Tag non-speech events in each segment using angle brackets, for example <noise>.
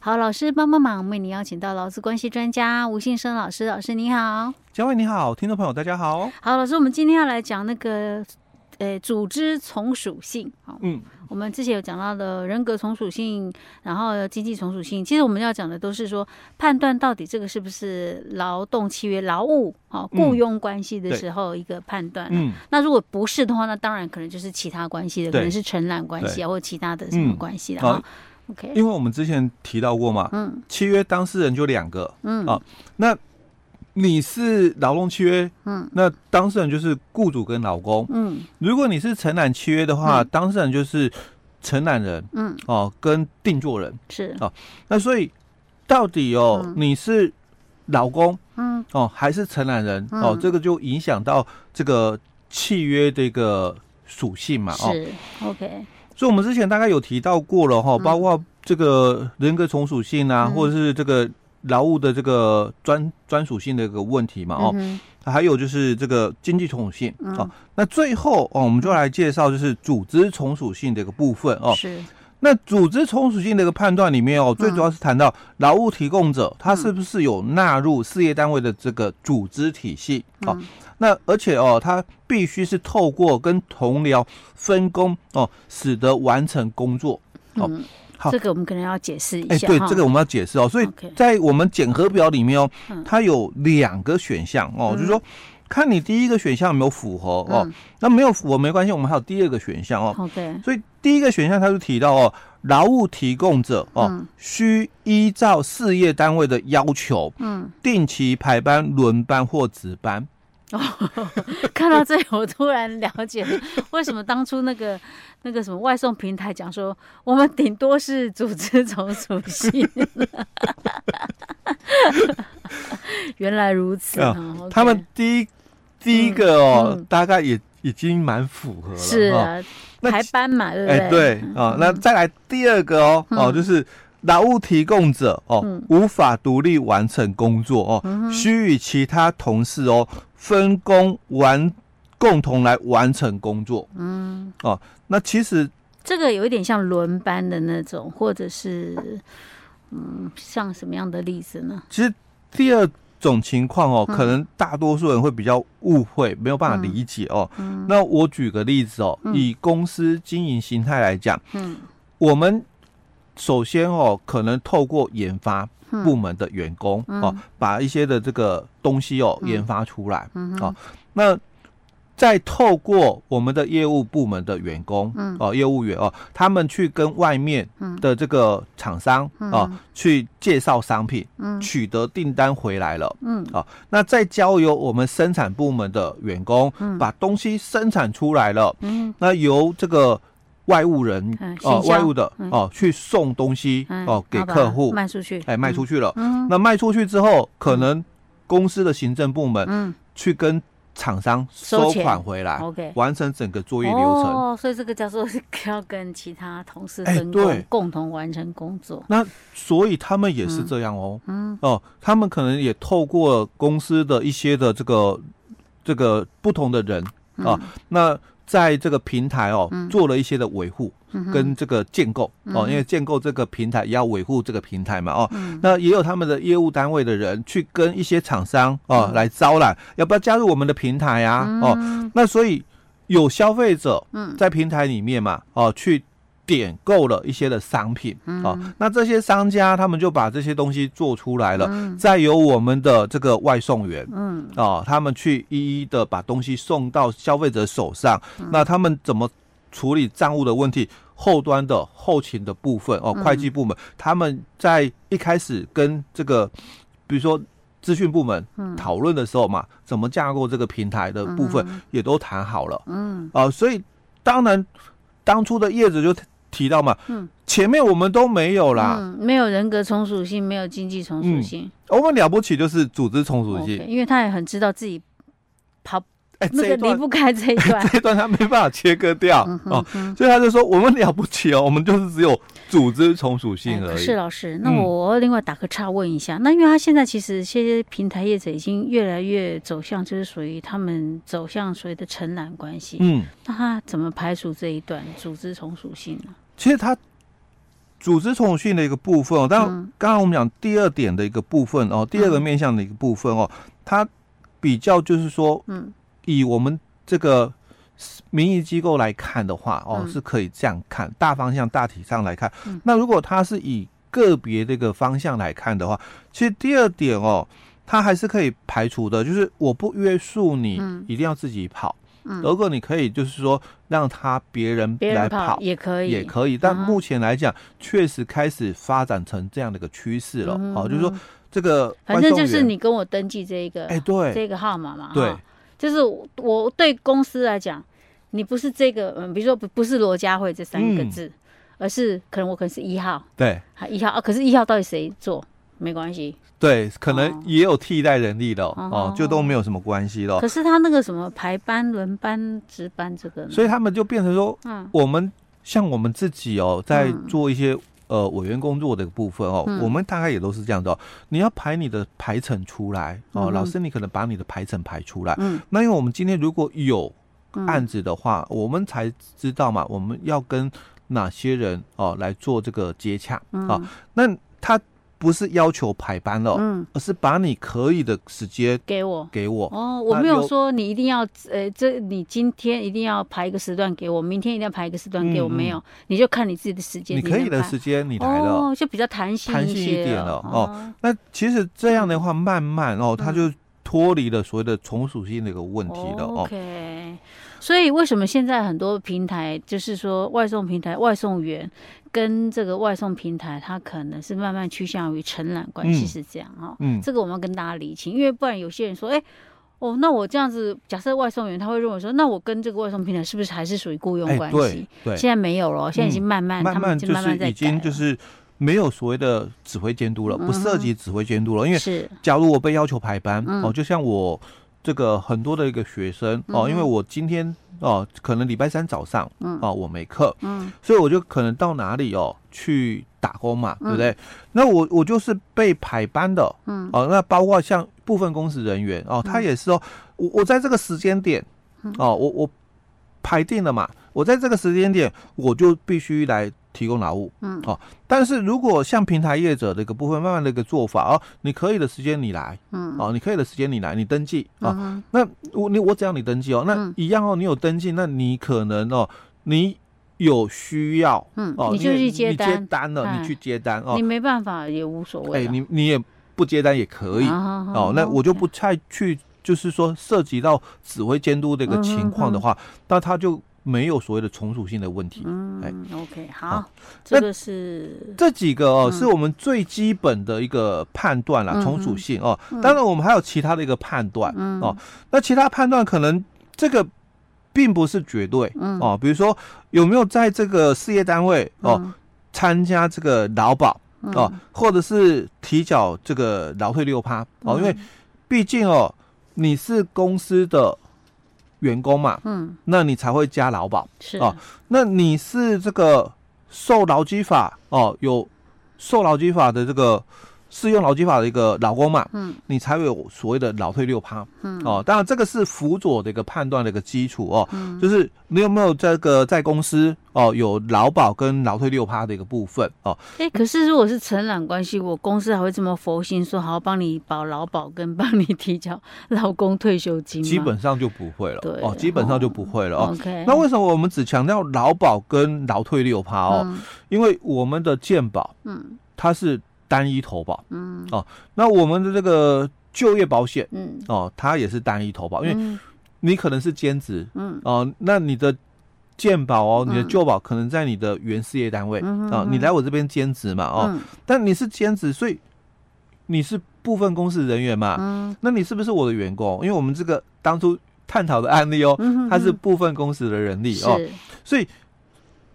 好，老师帮帮忙，为您邀请到劳资关系专家吴信生老师，老师你好，嘉惠你好，听众朋友大家好，好，老师，我们今天要来讲那个。呃，组织从属性，好，嗯，我们之前有讲到的人格从属性，然后经济从属性，其实我们要讲的都是说判断到底这个是不是劳动契约、劳务啊雇佣关系的时候一个判断。嗯，那如果不是的话，那当然可能就是其他关系的，可能是承揽关系啊，或其他的什么关系的哈。OK，因为我们之前提到过嘛，嗯，契约当事人就两个，嗯。啊，那。你是劳动契约，嗯，那当事人就是雇主跟老公，嗯，如果你是承揽契约的话，嗯、当事人就是承揽人，嗯，哦，跟定做人是。哦，那所以到底哦，嗯、你是老公，嗯，哦，还是承揽人，嗯、哦，这个就影响到这个契约的一个属性嘛，哦，是 OK，所以我们之前大概有提到过了哈，嗯、包括这个人格从属性啊，嗯、或者是这个。劳务的这个专专属性的一个问题嘛，哦，嗯、还有就是这个经济从属性，嗯、哦，那最后哦，我们就来介绍就是组织从属性的一个部分哦。是。那组织从属性的一个判断里面哦，最主要是谈到劳务提供者他是不是有纳入事业单位的这个组织体系，哦，嗯、那而且哦，他必须是透过跟同僚分工哦，使得完成工作，哦。嗯好，这个我们可能要解释一下。哎，对，这个我们要解释哦。所以在我们检核表里面哦，它有两个选项哦，就是说看你第一个选项有没有符合哦。那没有符合没关系，我们还有第二个选项哦。OK。所以第一个选项它就提到哦，劳务提供者哦，需依照事业单位的要求，嗯，定期排班、轮班或值班。哦，<laughs> 看到这里，我突然了解了为什么当初那个 <laughs> 那个什么外送平台讲说，我们顶多是组织从属性。<laughs> 原来如此啊！他们第一第一个哦，大概也已经蛮符合了。是啊，排班嘛，对不对？对啊，那再来第二个哦哦，就是劳务提供者哦，无法独立完成工作哦，需与其他同事哦。分工完，共同来完成工作。嗯，哦，那其实这个有一点像轮班的那种，或者是嗯，像什么样的例子呢？其实第二种情况哦，嗯、可能大多数人会比较误会，没有办法理解哦。嗯、那我举个例子哦，嗯、以公司经营形态来讲，嗯，我们首先哦，可能透过研发。部门的员工哦，把一些的这个东西哦研发出来哦，那再透过我们的业务部门的员工嗯。哦，业务员哦，他们去跟外面的这个厂商哦去介绍商品，取得订单回来了，嗯，哦，那再交由我们生产部门的员工把东西生产出来了，嗯，那由这个。外务人哦，外务的哦，去送东西哦给客户卖出去，哎，卖出去了。那卖出去之后，可能公司的行政部门去跟厂商收款回来，OK，完成整个作业流程。哦，所以这个叫做要跟其他同事分工，共同完成工作。那所以他们也是这样哦，嗯。哦，他们可能也透过公司的一些的这个这个不同的人啊，那。在这个平台哦，做了一些的维护跟这个建构哦，因为建构这个平台也要维护这个平台嘛哦，那也有他们的业务单位的人去跟一些厂商哦来招揽，要不要加入我们的平台呀？哦，那所以有消费者在平台里面嘛哦去。点购了一些的商品，嗯、哦，那这些商家他们就把这些东西做出来了，嗯、再由我们的这个外送员，嗯，啊，他们去一一的把东西送到消费者手上。嗯、那他们怎么处理账务的问题？后端的后勤的部分，哦，会计部门，嗯、他们在一开始跟这个，比如说资讯部门讨论的时候嘛，嗯、怎么架构这个平台的部分也都谈好了，嗯，啊、呃，所以当然当初的业者就。提到嘛，嗯，前面我们都没有啦，嗯，没有人格从属性，没有经济从属性，嗯，我们了不起就是组织从属性，因为他也很知道自己跑，哎，那个离不开这一段，<laughs> 这一段他没办法切割掉，嗯，哦，所以他就说我们了不起哦，我们就是只有。组织从属性而已。是老师，那我另外打个岔问一下，嗯、那因为他现在其实些平台业者已经越来越走向，就是属于他们走向所谓的承揽关系。嗯，那他怎么排除这一段组织从属性呢？其实他组织从属性的一个部分哦，当然刚刚我们讲第二点的一个部分哦，第二个面向的一个部分哦，它比较就是说，嗯，以我们这个民意机构来看的话哦，是可以这样看，大方向大体上来看。那如果它是以个别这个方向来看的话，其实第二点哦，它还是可以排除的，就是我不约束你一定要自己跑。如果你可以，就是说让他别人来跑也可以，也可以。但目前来讲，确实开始发展成这样的一个趋势了。好，就是说这个反正就是你跟我登记这一个，哎，对，这个号码嘛，对，就是我对公司来讲，你不是这个，嗯，比如说不不是罗家慧这三个字，而是可能我可能是一号，对，一号啊，可是一号到底谁做？没关系，对，可能也有替代人力的哦，哦，就都没有什么关系了。可是他那个什么排班、轮班、值班这个，所以他们就变成说，嗯，我们像我们自己哦，在做一些呃委员工作的部分哦，我们大概也都是这样的哦。你要排你的排程出来哦，老师，你可能把你的排程排出来。嗯，那因为我们今天如果有案子的话，我们才知道嘛，我们要跟哪些人哦来做这个接洽啊。那他。不是要求排班了，嗯，而是把你可以的时间给我，给我。哦，我没有说你一定要，呃，这你今天一定要排一个时段给我，明天一定要排一个时段给我，没有，你就看你自己的时间。你可以的时间你来了，哦，就比较弹性弹性一点了。哦。那其实这样的话，慢慢哦，它就脱离了所谓的从属性的一个问题了哦。OK，所以为什么现在很多平台就是说外送平台外送员？跟这个外送平台，它可能是慢慢趋向于承揽关系，是这样哈。嗯，这个我们要跟大家理清，因为不然有些人说，哎，哦，那我这样子，假设外送员他会认为说，那我跟这个外送平台是不是还是属于雇佣关系？对，对。现在没有了，现在已经慢慢，他们已经慢慢在改了。已经就是没有所谓的指挥监督了，不涉及指挥监督了。因为是，假如我被要求排班，哦，就像我这个很多的一个学生哦，因为我今天。哦，可能礼拜三早上，嗯，哦，我没课，嗯，所以我就可能到哪里哦去打工嘛，对不对？那我我就是被排班的，嗯，哦，那包括像部分公司人员哦，他也是哦，我我在这个时间点，哦，我我排定了嘛，我在这个时间点我就必须来。提供劳务，嗯，哦，但是如果像平台业者的一个部分，慢慢的一个做法哦，你可以的时间你来，嗯，哦，你可以的时间你来，你登记啊，哦，那我你我只要你登记哦，那一样哦，你有登记，那你可能哦，你有需要，嗯，哦，你就去接单，你接单了，你去接单哦，你没办法也无所谓，哎，你你也不接单也可以，哦，那我就不太去，就是说涉及到指挥监督这个情况的话，那他就。没有所谓的从属性的问题。嗯，OK，好，这个是这几个哦，是我们最基本的一个判断啦，从属性哦。当然，我们还有其他的一个判断哦。那其他判断可能这个并不是绝对哦。比如说有没有在这个事业单位哦参加这个劳保哦，或者是提缴这个劳退六趴哦，因为毕竟哦你是公司的。员工嘛，嗯，那你才会加劳保是哦。那你是这个受劳基法哦，有受劳基法的这个适用劳基法的一个劳工嘛，嗯，你才会有所谓的劳退六趴，嗯，哦，当然这个是辅佐的一个判断的一个基础哦，嗯，就是你有没有这个在公司哦有劳保跟劳退六趴的一个部分哦。哎、欸，可是如果是承揽关系，我公司还会这么佛心说好帮你保劳保跟帮你提交劳工退休金？基本上就不会了，对哦，基本上就不会了哦。OK，那为什么我们只强调劳保跟劳退六趴哦？嗯、因为我们的健保，嗯，它是。单一投保，嗯，哦，那我们的这个就业保险，嗯，哦，它也是单一投保，因为你可能是兼职，嗯，哦，那你的健保哦，你的旧保可能在你的原事业单位，嗯，啊，你来我这边兼职嘛，哦，但你是兼职，所以你是部分公司人员嘛，嗯，那你是不是我的员工？因为我们这个当初探讨的案例哦，它是部分公司的人力哦，所以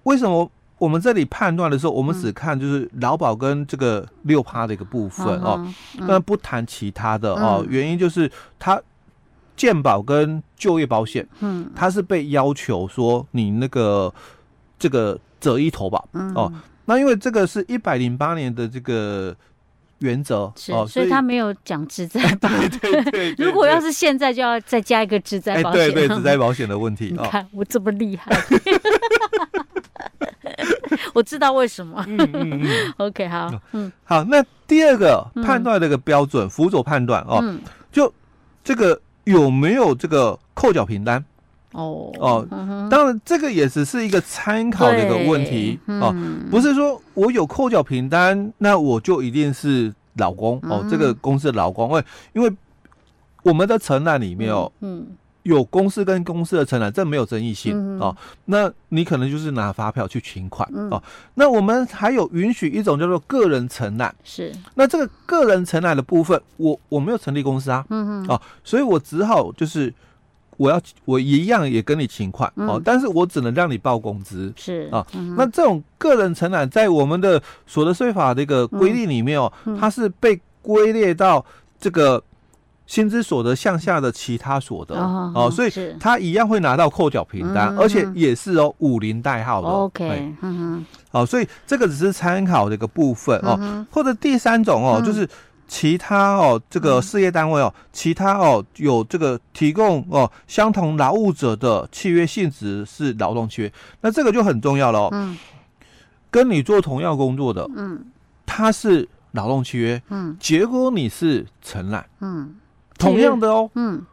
为什么？我们这里判断的时候，我们只看就是劳保跟这个六趴的一个部分哦，但不谈其他的哦。原因就是它健保跟就业保险，嗯，它是被要求说你那个这个择一投保哦。那因为这个是一百零八年的这个原则哦，所以他没有讲职灾保。<laughs> 对对，如果要是现在就要再加一个职灾保险，对对，<laughs> 职灾保险的问题。你看我这么厉害。<laughs> 我知道为什么。嗯嗯嗯。<laughs> OK，好，嗯，好。那第二个判断的一个标准，辅佐判断哦，就这个有没有这个扣缴凭单？哦哦，当然这个也只是一个参考的一个问题哦，不是说我有扣缴凭单，那我就一定是老公哦，这个公司的老公，因为因为我们的承揽里面哦，嗯。有公司跟公司的承揽，这没有争议性、嗯、哦。那你可能就是拿发票去请款、嗯、哦。那我们还有允许一种叫做个人承揽，是。那这个个人承揽的部分，我我没有成立公司啊，嗯嗯，哦，所以我只好就是我要我一样也跟你请款、嗯、哦，但是我只能让你报工资，是啊。那这种个人承揽在我们的所得税法的一个规定里面哦，嗯、它是被归列到这个。薪资所得项下的其他所得。哦，哦，所以他一样会拿到扣缴凭单，嗯、而且也是哦五零代号的。OK，嗯哼，好，所以这个只是参考的一个部分哦，嗯、或者第三种哦，嗯、就是其他哦这个事业单位哦，嗯、其他哦有这个提供哦相同劳务者的契约性质是劳动契约，那这个就很重要了哦。嗯，跟你做同样工作的，嗯，他是劳动契约，嗯，结果你是承揽，嗯。同样的哦，嗯，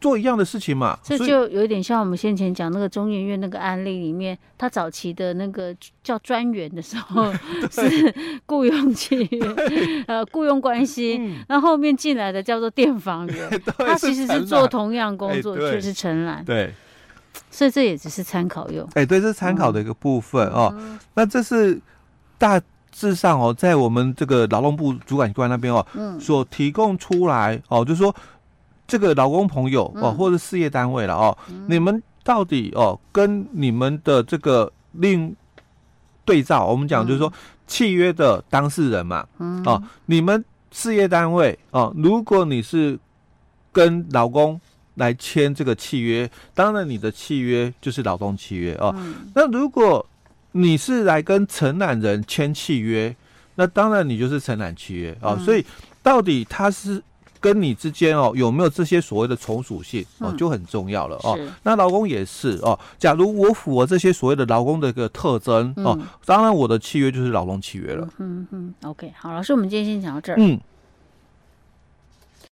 做一样的事情嘛，这就有点像我们先前讲那个中研院那个案例里面，他早期的那个叫专员的时候 <laughs> 是雇佣契约，呃，雇佣关系，嗯、然后后面进来的叫做电访员，<laughs> 对他其实是做同样工作，却是承揽，对，所以这也只是参考用，哎，对，这是参考的一个部分、嗯、哦，那这是大。致上哦，在我们这个劳动部主管机关那边哦，嗯，所提供出来哦，就是说这个劳工朋友哦，或者事业单位了哦，你们到底哦跟你们的这个另对照，我们讲就是说契约的当事人嘛，嗯，哦，你们事业单位哦，如果你是跟劳工来签这个契约，当然你的契约就是劳动契约哦，那如果你是来跟承揽人签契约，那当然你就是承揽契约啊。哦嗯、所以到底他是跟你之间哦有没有这些所谓的从属性哦，就很重要了哦。那劳工也是哦，假如我符合这些所谓的劳工的一个特征哦，嗯、当然我的契约就是劳动契约了。嗯嗯，OK，好，老师，我们今天先讲到这儿。嗯。